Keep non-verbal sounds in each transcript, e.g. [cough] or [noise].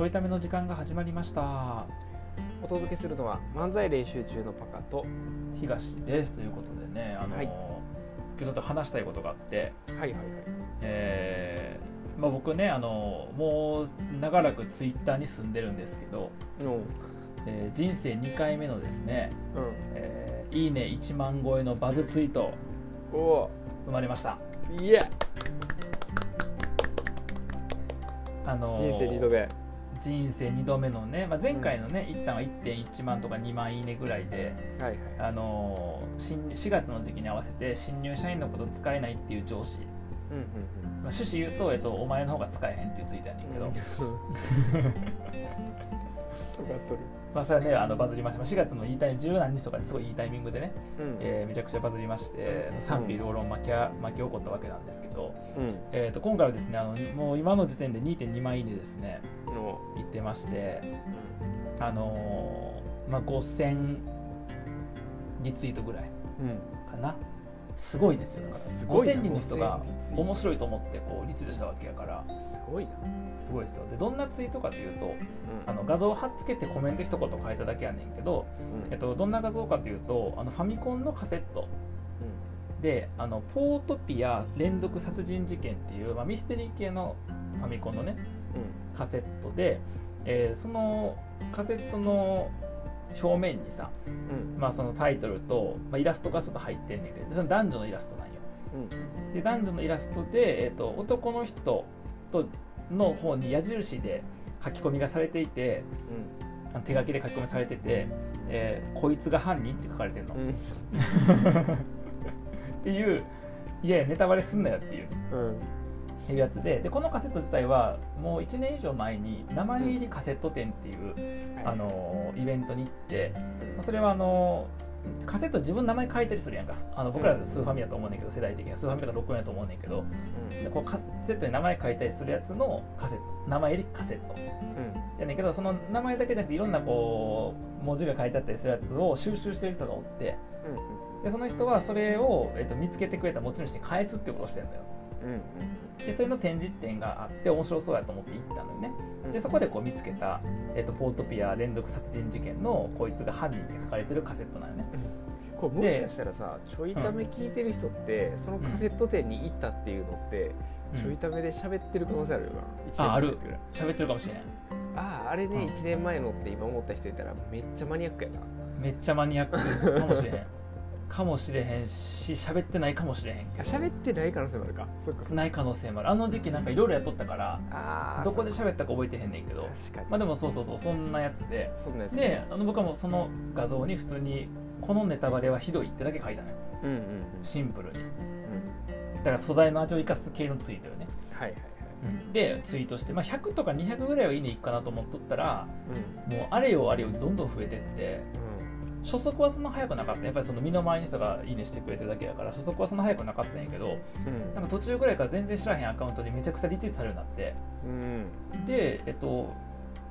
ちょいための時間が始まりました。お届けするのは漫才練習中のパカと東です。ということでねあの、はい。今日ちょっと話したいことがあって、はいはいはい。えーまあ、僕ねあのもう長らくツイッターに住んでるんですけど、のえー人生2回目のですね、うん。えーいいね1万超えのバズツイート生まれました。いや。あの人生二度目人生2度目のね、まあ、前回のね、一旦は1.1万とか2万いいねぐらいで、はいはい。あのー新4月の時期に合わせて新入社員のこと使えないっていう上司、うんうん。まあ、趣旨言うと、えっと、お前の方が使えへんっていうツイートやねんけど、うん。[laughs] 尖っとるまあそれはねあのバズりました。まあ4月のいいタイミング十何日とかですごいいいタイミングでね、うん。えーめちゃくちゃバズりまして賛否両論巻きあ巻き起こったわけなんですけど、うん。えー、と今回はですねあのもう今の時点で2.2万いいねですねのいってましてあのーまあ5000リツイートぐらいうんかなすごいですよだからすごいな。5000人の人が5000リツイート面白いと思ってこうリツイートしたわけやから。すごいな。すごいですよ。でどんなツイートかというとうん。あの画像を貼っつけてコメント一言書いただけやねんけど、えっと、どんな画像かというとあのファミコンのカセット。であのポートピア連続殺人事件っていう、まあ、ミステリー系のファミコンのねうん。カセットで、えーそのカセットの表面にさ、うん。まあ、そのタイトルと、まあ、イラストがちょっと入ってんねんけどその男女のイラストなんよ。うん。で男女のイラストで、えー、と男の人との方に矢印で書き込みがされていてあの手書きで書き込みされてて、えーこいつが犯人って書かれてるの、うんうん。[laughs] っていういやいやネタバレすんなよっていう。うんいうやつででこのカセット自体はもう1年以上前に名前入りカセット店っていう、あのイベントに行ってまあそれはあのカセット自分の名前書いたりするやんか。あの僕らスーファミだと思うねんけど世代的には。スーファミとか録音やと思うねんけど。でこうカセットに名前書いたりするやつのカセット名前入りカセット。やねんけどその名前だけじゃなくていろんなこう文字が書いてあったりするやつを収集してる人がおって。でその人はそれを、えっと見つけてくれた持ち主に返すっていうことをしてるんだようんうんでそれの展示展があって面白そうやと思って行ったのよね。うん。でそこでこう見つけた、えっとポートピア連続殺人事件のこいつが犯人って書かれてるカセットなのね。これもしかしたらさちょいため聞いてる人ってそのカセット店に行ったっていうのってちょいためで喋ってる可能性あるよな？一年あある。喋ってるかもしれんあああれねうん。1年前のって今思った人いたらめっちゃマニアックやな。めっちゃマニアックかもしれへん [laughs] かもしれへんし喋ってないかもしれへんあけど。喋ってない可能性もあるか。そっかない可能性もある。あの時期なんかいろいろやっとったからどこで喋ったか覚えてへんねんけど。確かに。まあでもそうそうそうそんなやつで。そんなやつであの僕はもうその画像に普通にこのネタバレはひどいってだけ書いたのよ。うんうんうん。シンプルに。うん。だから素材の味を生かす系のツイートよね、はいはいはい。でツイートして、まあ、100とか200ぐらいはいいねいくかなと思っとったらうん。もうあれよあれよどんどん増えてって初速はそんな速くなかった。やっぱりその身の回りの人がいいねしてくれてるだけやから初速はそんな速くなかったんやけどうん。うんなんか途中ぐらいから全然知らへんアカウントにめちゃくちゃリツイートされるようになって。うん。でえっと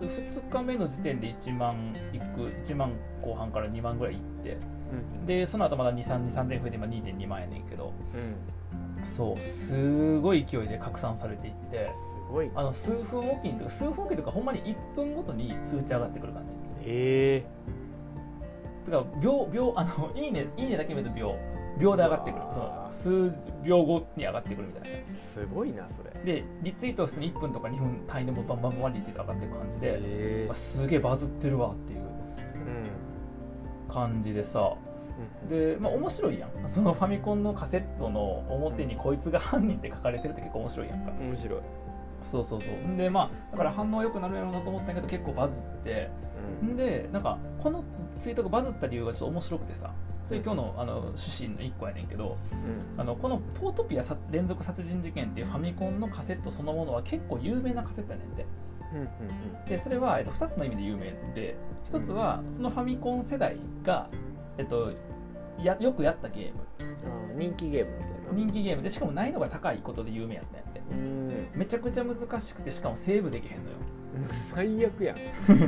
2日目の時点で1万いく1万後半から2万ぐらいいって。うん。でその後まだ23000増えて今2.2万やねんけど。うん。そうすごい勢いで拡散されていって。すごい。あの数分おきにとか数分おきとかほんまに1分ごとに通知上がってくる感じ。えだから秒秒あのいいねいいねだけ見ると秒秒で上がってくる。その数秒後に上がってくるみたいな。ー、すごいなそれ。でリツイートは普通に1分とか2分単位でもバンバンバンリツイート上がっていく感じで、えあすげえバズってるわっていううん感じでさ。で、まあ、面白いやん。そのファミコンのカセットの表にこいつが犯人って書かれてるって結構面白いやんか。面白い、そうそうそう。んでまあだから反応良くなるやろうなと思ったけど結構バズって。うん。んでなんかこのツイートがバズった理由がちょっと面白くてさ。それ今日のあの趣旨の1個やねんけどうん。あのこのポートピアさ連続殺人事件っていうファミコンのカセットそのものは結構有名なカセットやねんでうんうんでそれは、えっと、2つの意味で有名で1つはそのファミコン世代が、えっと、やよくやったゲーム。人気ゲームみたいな。人気ゲームでしかも難易度が高いことで有名やったんやってうんめちゃくちゃ難しくてしかもセーブできへんのよ。最悪やん。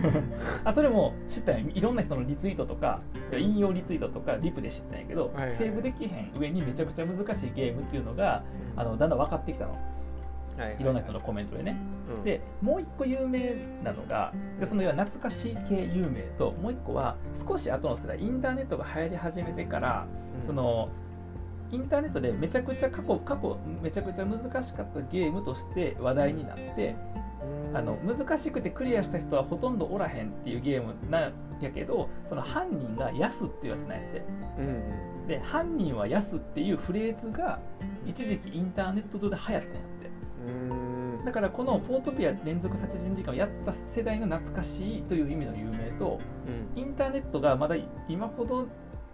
[laughs] あそれも知ったんやいろんな人のリツイートとか引用リツイートとかリプで知ったんやけど、はいはいセーブできへん上にめちゃくちゃ難しいゲームっていうのがあのだんだん分かってきたの。はいはいい。ろんな人のコメントでね、うん。でもう一個有名なのがでその要は懐かしい系有名ともう一個は少し後の世代インターネットが流行り始めてから、うん。そのインターネットでめちゃくちゃ過去過去めちゃくちゃ難しかったゲームとして話題になって、うん。あの難しくてクリアした人はほとんどおらへんっていうゲームなんやけどその犯人がヤスっていうやつなんやって。うんうん。で犯人はヤスっていうフレーズが一時期インターネット上で流行ったんやって。うん。だからこのポートピア連続殺人事件をやった世代の懐かしいという意味の有名とうん。インターネットがまだ今ほど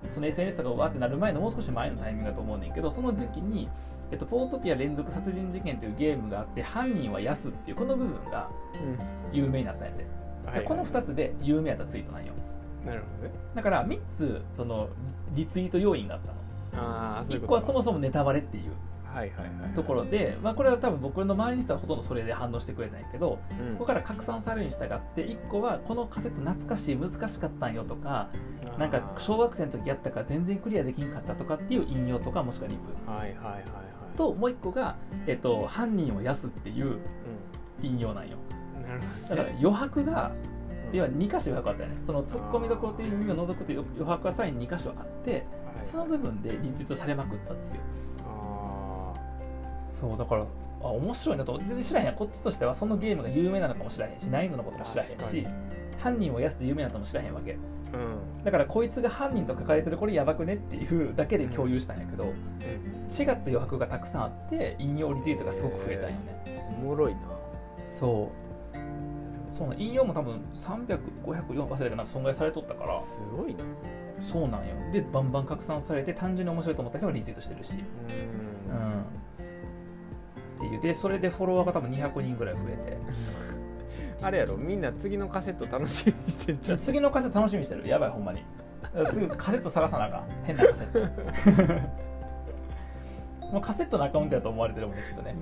その SNS とかわーってなる前のもう少し前のタイミングだと思うねんけどその時期に、えっと、ポートピア連続殺人事件というゲームがあって犯人はヤスっていうこの部分が有名になったんやでうんでこの2つで有名やったツイートなんよ。なるほどね。だから3つそのリツイート要因があったの。1ああそういうこと個はそもそもネタバレっていうところで、まあ、これは多分僕の周りの人はほとんどそれで反応してくれたんやけどうん。そこから拡散されるに従って1個はこのカセット懐かしい難しかったんよとかなんか小学生の時やったから全然クリアできんかったとかっていう引用とかもしくはリプはいはいはいはい。ともう1個が、えっと、犯人を安っていう引用なんよ。うんなるほどだから余白がうん。要は2箇所余白あったよね。そのツッコミどころという意味を除くという余白がさらに2箇所あってはい。その部分でリツイートされまくったっていう。あそうだからあ面白いなと全然知らへんやん。こっちとしてはそのゲームが有名なのかもしれへんし難易度のことも知らへんし犯人を安って有名なのかもしれへんわけ。ーうん。だからこいつが犯人と書かれてるこれやばくねっていうだけで共有したんやけど、違った余白がたくさんあって引用リツイートがすごく増えたんよね、おもろいな。そう。そう引用も多分300504忘れたなんか損害されとったから。すごいな。そうなんよ。でバンバン拡散されて単純に面白いと思った人がリツイートしてるし。ううん。んっていう。でそれでフォロワーが多分200人ぐらい増えて。[laughs] あれやろみんな次のカセット楽しみにしてんじゃん。次のカセット楽しみにしてる。やばいほんまに。すぐカセット探さなあかん。変なカセット。[laughs] もうカセットのアカウントやと思われてるもんねきっとね。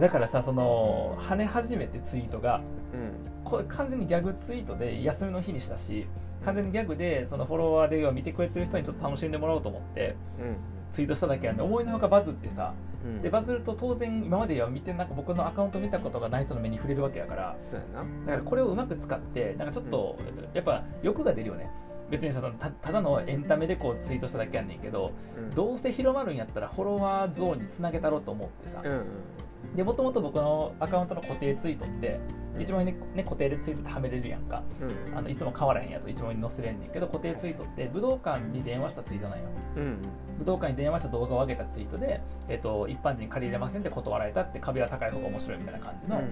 だからさその跳ね始めてツイートがうん。これ完全にギャグツイートで休みの日にしたし完全にギャグでそのフォロワーで見てくれてる人にちょっと楽しんでもらおうと思ってツイートしただけなんで思いのほかバズってさでバズると当然今までは見てなんか僕のアカウント見たことがない人の目に触れるわけやから。そうやな。だからこれをうまく使ってなんかちょっとやっぱ欲が出るよね。別にさたただのエンタメでこうツイートしただけやねんけどうん。どうせ広まるんやったらフォロワーゾーンにつなげたろうと思ってさ。うんうんでもともと僕のアカウントの固定ツイートって一番にね固定でツイートってはめれるやんか。うん。あのいつも変わらへんやつを一番に載せれんねんけど固定ツイートって武道館に電話したツイートなんよ。うん武道館に電話した動画を上げたツイートで、えっと、一般人借りれませんって断られたって壁は高い方が面白いみたいな感じの、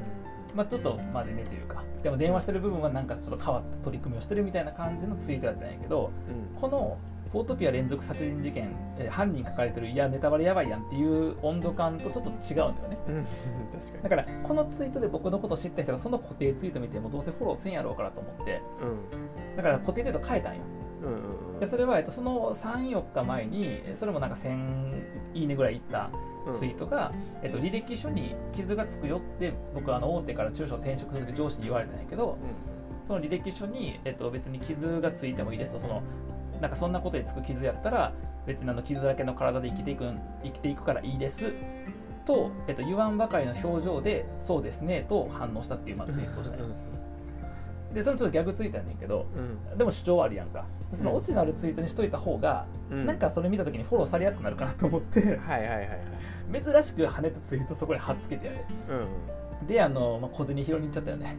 まあ、ちょっと真面目というかでも電話してる部分はなんかちょっと変わった取り組みをしてるみたいな感じのツイートやったんやけどうん。このポートピア連続殺人事件、えー犯人書かれてるいやネタバレやばいやんっていう温度感とちょっと違うんだよね。うん確かだからこのツイートで僕のことを知った人がその固定ツイート見てもどうせフォローせんやろうからと思って。にだから固定ツイート変えたんよ。うんうんうん。でそれは、えっと、その34日前にえそれもなんか1000いいねぐらいいったうん。ツイートが、えっと、履歴書に傷がつくよって僕はあの大手から中小転職する上司に言われたんやけどその履歴書に、えっと、別に傷がついてもいいですとそのなんかそんなことでつく傷やったら別にあの傷だらけの体で生きていくん生きていくからいいですと、えっと、言わんばかりの表情でそうですねと反応したっていう、まあ、ツイートをしたん。よでそのちょっとギャグついたんやけどうん。でも主張はあるやんか。そのオチのあるツイートにしといた方が、うん。なんかそれ見た時にフォローされやすくなるかなと思って。はいはいはいはい。珍しく跳ねたツイートそこに貼っつけてやるうんであの、まあ、小銭拾いに行っちゃったよね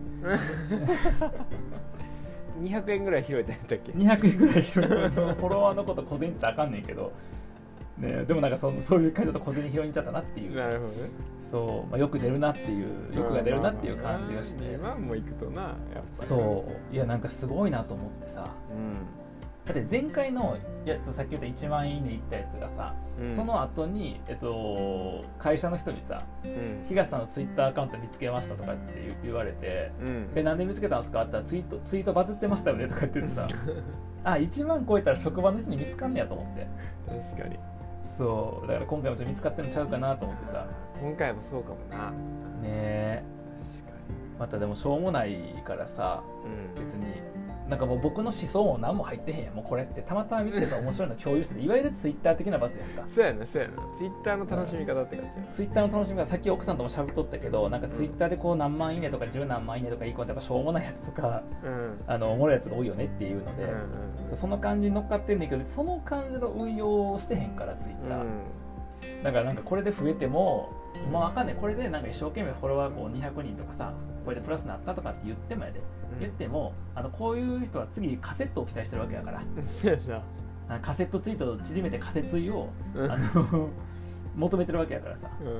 200円ぐらい拾えたんやったっけ？200円ぐらい拾い。[laughs] フォロワーのこと小銭ってあかんねんけど、ね、でもなんかそそういう感じだと小銭拾いにちゃったなっていう。なるほどね。そう、まあ、よく出るなっていう欲が出るなっていう感じがして。2万もいくとなやっぱりそういやなんかすごいなと思ってさだって前回のやつさっき言った1万いいねいったやつがさ、うん。その後にえっと会社の人にさうん。東さんのツイッターアカウント見つけましたとかって言言われてうん。えなんで見つけたんですかって言ったらツイートツイートバズってましたよねとか言っててさ [laughs] あ1万超えたら職場の人に見つかんねやと思って。確かに。そう。だから今回もちょっと見つかってるのちゃうかなと思ってさ。今回もそうかもな。ねえ。確かまたでもしょうもないからさに別になんかもう僕の思想も何も入ってへんやん。もうこれってたまたま見つけた面白いの共有してていわゆるツイッター的な罰やんか。そうやなそうやなツイッターの楽しみ方って感じや。ツイッターの楽しみがさっき奥さんともしゃべっとったけどなんかツイッターでこう何万いいねとか十何万いいねとかいい子ってやっぱしょうもないやつとかうん。あのおもろいやつが多いよねっていうので、うんうんその感じに乗っかってんねんけどその感じの運用をしてへんからツイッター、だからなんかこれで増えてもまあわかんないこれでなんか一生懸命フォロワーこう200人とかさこれでプラスになったとかって言ってもやで。言ってもあのこういう人は次カセットを期待してるわけやからカセットツイートと縮めて仮説意をうん。あの求めてるわけやからさ。うん。い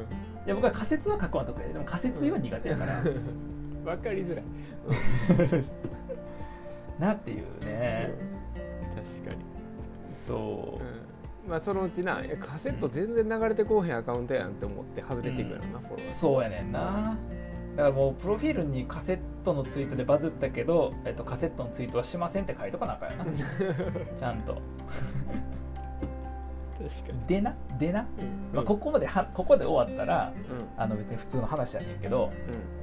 や僕は仮説は書くわ得意で。でも仮説意は苦手やから。[laughs] わかりづらい。なっていうね。確かに。そう。うん。まあそのうちなカセット全然流れてこうへんアカウントやんって思って外れていくやろな、フォロワー。そうやねんなだからもうプロフィールにカセットのツイートでバズったけど、えっと、カセットのツイートはしませんって書いとかなあかんやな。[laughs] ちゃんと。確かに、でなでな、うん。まあ、ここまではここで終わったらうん。あの別に普通の話やねんけど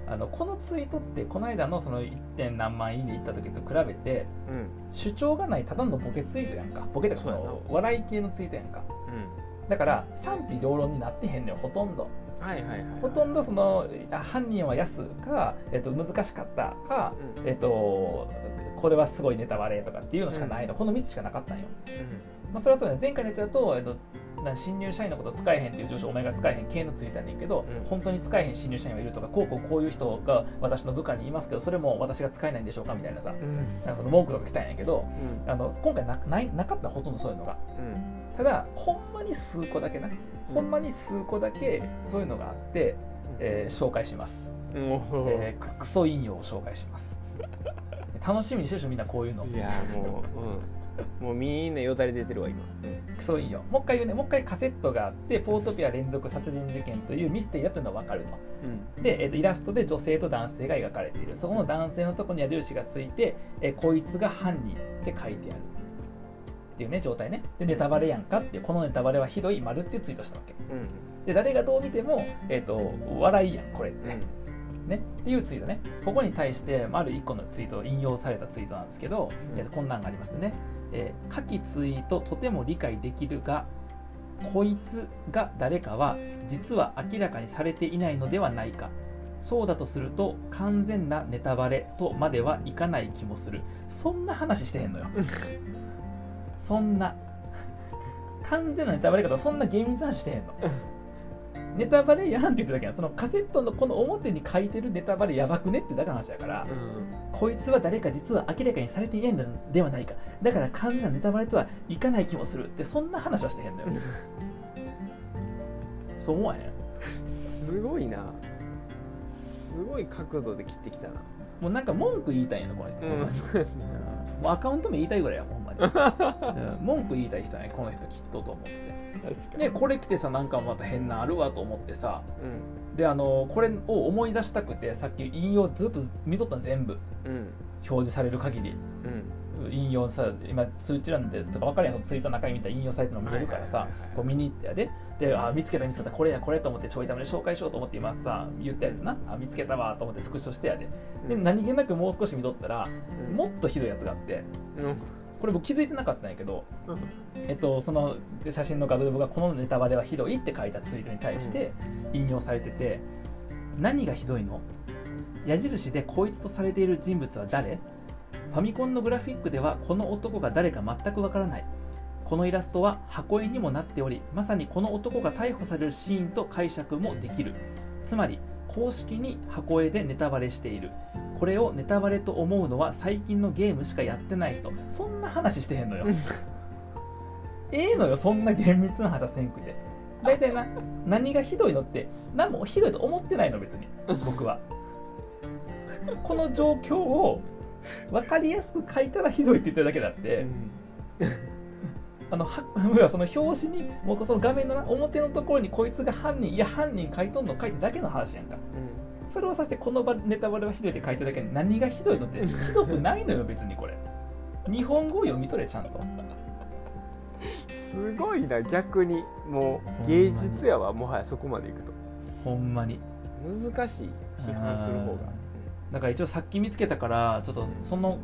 うあのこのツイートってこの間のその 1. 点何万いいねいった時と比べて主張がないただのボケツイートやんか。ボケってかその笑い系のツイートやんかだから賛否両論になってへんのよほとんど。はいはいはい。はいほとんどそのあ犯人は安か、えっと、難しかったか、うん。えっと、これはすごいネタバレとかっていうのしかないの、この3つしかなかったんよ、まあ、それはそうだね。前回のやつだと、えっと、な新入社員のこと使えへんっていう上司お前が使えへん系のついたんねんけど、うん。本当に使えへん新入社員はいるとかこうこうこういう人が私の部下にいますけどそれも私が使えないんでしょうかみたいなさうん。うんなんかその文句とか来たんやけどうん。あの今回なないなかったほとんどそういうのが。ただほんまに数個だけなほんまに数個だけそういうのがあって、えー紹介します、えークソ引用を紹介します。[laughs] 楽しみにしてるでしょみんなこういうの。いやもう、うん、[laughs] もうみんなよだれ出てるわ今、クソ引用もう一回言うね。もう一回カセットがあってポートピア連続殺人事件というミステリーだというのは分かると。うん。で、えーとイラストで女性と男性が描かれている。そこの男性のところに矢印がついて、えーこいつが犯人って書いてあるっていうね状態ね。でネタバレやんかってこのネタバレはひどい丸っていうツイートしたわけ。うん。で誰がどう見ても、えー、と笑いやんこれって、うん。ね、っていうツイートね。ここに対してまあある1個のツイート引用されたツイートなんですけど、うん。こんなんがありましてね、えー下記ツイートとても理解できるがこいつが誰かは実は明らかにされていないのではないか。そうだとすると完全なネタバレとまではいかない気もする。そんな話してへんのよ。そんな。完全なネタバレかとそんな厳密な話してへんの。ネタバレやんって言ってるだけやん。そのカセットのこの表に書いてるネタバレやばくねってだけの話だから、こいつは誰か実は明らかにされていないのではないか。だから完全なネタバレとはいかない気もするってそんな話はしてへんのよ。そう思わへん？すごいな。すごい角度で切ってきたな。もうなんか文句言いたいんやなこの人、うん。もうアカウント名言いたいぐらいやもんう [laughs] ん文句言いたい人ねこの人きっとと思って。でこれ来てさなんかまた変なあるわと思ってさうん。であのこれを思い出したくてさっき引用ずっと見とったの全部。うん。表示される限り。うん。引用さ今通知欄でとか分かるやんそのツイートの中に見たら引用されてるの見れるからさこう見に行ってやでであ見つけた見つけたこれやこれと思ってちょいためで紹介しようと思って今さ言ったやつな。あ見つけたわと思ってスクショしてやで。でうん。何気なくもう少し見とったらうん。もっとひどいやつがあって。うんこれ僕気づいてなかったんやけどうん。えっと、その写真の画像で僕がこのネタバレはひどいって書いたツイートに対して引用されてて、何がひどいの？矢印でこいつとされている人物は誰？ファミコンのグラフィックではこの男が誰か全くわからない。このイラストは箱絵にもなっておりまさにこの男が逮捕されるシーンと解釈もできる。つまり公式に箱絵でネタバレしている。これをネタバレと思うのは最近のゲームしかやってない人。そんな話してへんのよ。ええのよそんな厳密な話はせんくて。大体な何がひどいのって何もひどいと思ってないの別に。僕は。この状況を分かりやすく書いたらひどいって言ってるだけだって、あの [laughs] はその表紙にもうその画面のな表のところにこいつが犯人いや犯人書いとんの書いてだけの話やんか。それをさしてこの場ネタバレはひどいって書いてるだけで何がひどいのってひどくないのよ別にこれ。日本語を読み取れちゃんと。すごいな逆に。もう芸術やわもはやそこまでいくと。ほんまに。難しい批判する方が。だから一応さっき見つけたからちょっとその、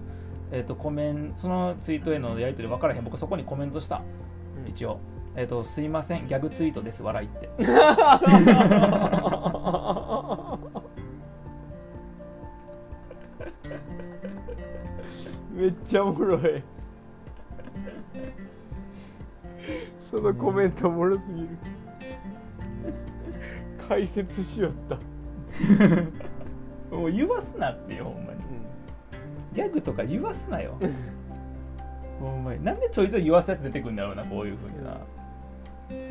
えー、とコメンそのツイートへのやり取り分からへん。僕そこにコメントした。うん。一応、えー、とすいません。ギャグツイートです。笑いって。[laughs] めっちゃおもろい。そのコメントおもろすぎる。解説しよった、[laughs] もう言わすなってよほんまにギャグとか言わすなよ。ほんまに。なんでちょいちょい言わすやつ出てくるんだろうなこういうふうにな。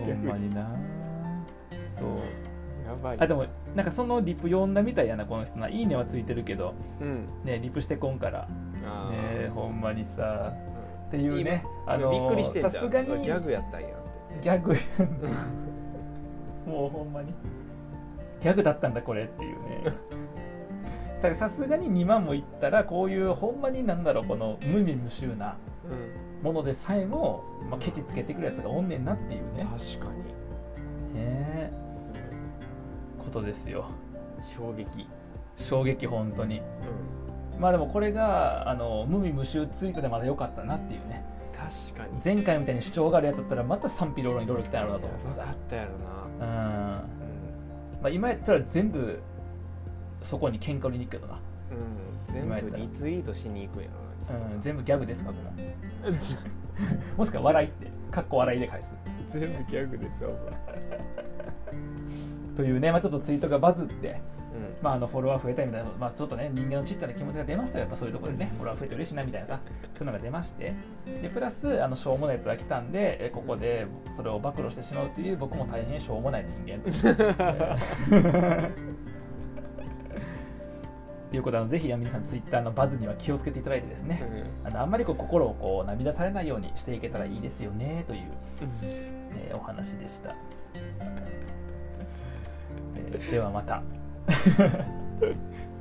ほんまにな。そう。やばい。あでもなんかそのリプ読んだみたいやなこの人な。いいねはついてるけど。うん。ねリプしてこんから。あねーほんまにさ。うんっていうね。今あのびっくりしてさすがにギャグやったんやギャグ。[laughs] もうほんまに。ギャグだったんだこれっていうね [laughs] だからさすがに2万もいったらこういうほんまになんだろうこの無味無臭なうん。ものでさえも、まあ、ケチつけてくるやつがおんねんなっていうね。確かに。ね。ことですよ。衝撃。衝撃本当に。まあでもこれがあの無味無臭ツイートでまだ良かったなっていうね。確かに。前回みたいに主張があるやつだったらまた賛否両論いろいろ来たんやろうなと思ってさ。やばかったやろうん、なまあ、今やったら全部そこに喧嘩売りに行くけどな、うん、うん、全部リツイートしに行くんやろなうん、全部ギャグですかこの [laughs] もしくは笑いって。かっこ笑いで返す。全部ギャグですよというね、まあ、ちょっとツイートがバズってうん。まあ、あのフォロワー増えたみたいな、まあ、ちょっとね人間のちっちゃな気持ちが出ましたよ。やっぱそういうところでねフォロワー増えて嬉しいなみたいなさそういうのが出まして。でプラスあのしょうもないやつが来たんでえここでそれを暴露してしまうという僕も大変しょうもない人間という [laughs] ということであのぜひ皆さんツイッターのバズには気をつけていただいてですねあのあんまりこう心をこう涙されないようにしていけたらいいですよねという、えーお話でした、[laughs] えーではまた [laughs] [laughs]